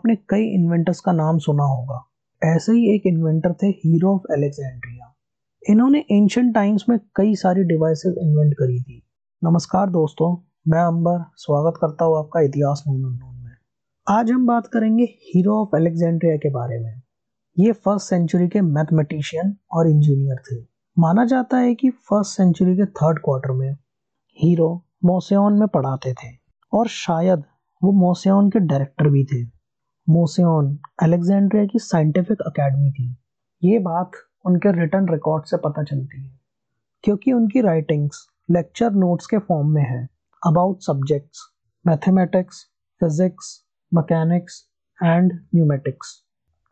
आपने कई इन्वेंटर्स का नाम सुना होगा। ऐसे ही एक इन्वेंटर थे हीरो ऑफ़ एलेक्जेंड्रिया इन्होंने एंशंट टाइम्स में कई सारी डिवाइसेस इन्वेंट करी थी। नमस्कार दोस्तों, मैं अंबर, स्वागत करता हूँ आपका इतिहास नून नून में। आज हम बात करेंगे हीरो ऑफ़ एलेक्जेंड्रिया के बारे में। ये फ़र्स्ट सेंचुरी के मैथमेटिशियन और इंजीनियर थे। माना जाता है कि फ़र्स्ट सेंचुरी के थर्ड क्वार्टर में हीरो मोसेन में पढ़ाते थे और शायद वो मोसेन के डायरेक्टर भी थे। मोसेन अलेक्जेंड्रिया की साइंटिफिक अकेडमी थी। ये बात उनके रिटर्न रिकॉर्ड से पता चलती है, क्योंकि उनकी राइटिंग्स लेक्चर नोट्स के फॉर्म में है। About subjects, mathematics, physics, mechanics and pneumatics.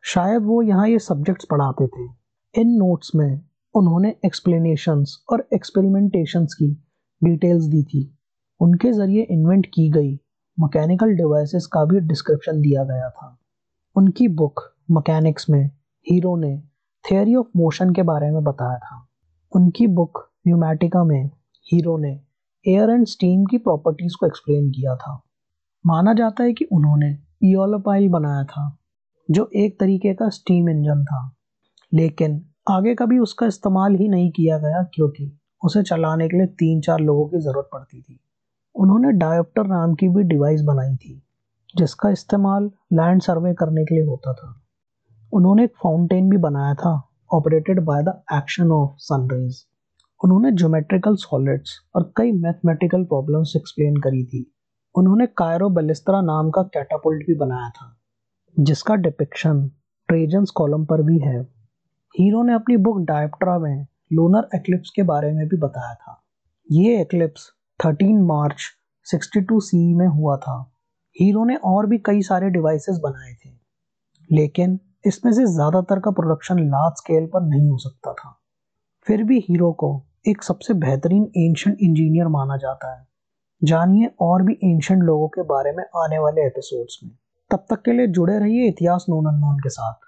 शायद वो यहाँ ये सब्जेक्ट्स पढ़ाते थे। इन नोट्स में उन्होंने एक्सप्लेनेशंस और एक्सपेरिमेंटेशंस की डिटेल्स दी थी। उनके ज़रिए इन्वेंट की गई मैकेनिकल डिवाइसेस का भी डिस्क्रिप्शन दिया गया था। उनकी बुक मैकेनिक्स में हीरो ने थियोरी ऑफ़ मोशन के बारे में बताया था। उनकी बुक न्यूमेटिका में हीरो ने एयर एंड स्टीम की प्रॉपर्टीज़ को एक्सप्लेन किया था। माना जाता है कि उन्होंने ईओलोपाइल बनाया था, जो एक तरीके का स्टीम इंजन था। लेकिन आगे कभी उसका इस्तेमाल ही नहीं किया गया, क्योंकि उसे चलाने के लिए तीन चार लोगों की ज़रूरत पड़ती थी। उन्होंने डायोप्टर नाम की भी डिवाइस बनाई थी, जिसका इस्तेमाल लैंड सर्वे करने के लिए होता था। उन्होंने एक फाउंटेन भी बनाया था operated by the action of sunrays उन्होंने ज्योमेट्रिकल सॉलिड्स और कई मैथमेटिकल प्रॉब्लम्स एक्सप्लेन करी थी। उन्होंने कायरो बलिस्त्रा नाम का कैटापुल्ट भी बनाया था, जिसका डिपिक्शन ट्रेजन्स कॉलम पर भी है। हीरो ने अपनी बुक डायप्ट्रा में लूनर एक्लिप्स के बारे में भी बताया था। ये एक्लिप्स 13 मार्च 62 सी में हुआ था। हीरो ने और भी कई सारे डिवाइसेस बनाए थे, लेकिन इसमें से ज़्यादातर का प्रोडक्शन लार्ज स्केल पर नहीं हो सकता था। फिर भी हीरो को एक सबसे बेहतरीन एंशंट इंजीनियर माना जाता है। जानिए और भी एंशंट लोगों के बारे में आने वाले एपिसोड्स में। तब तक के लिए जुड़े रहिए इतिहास नोन अननोन के साथ।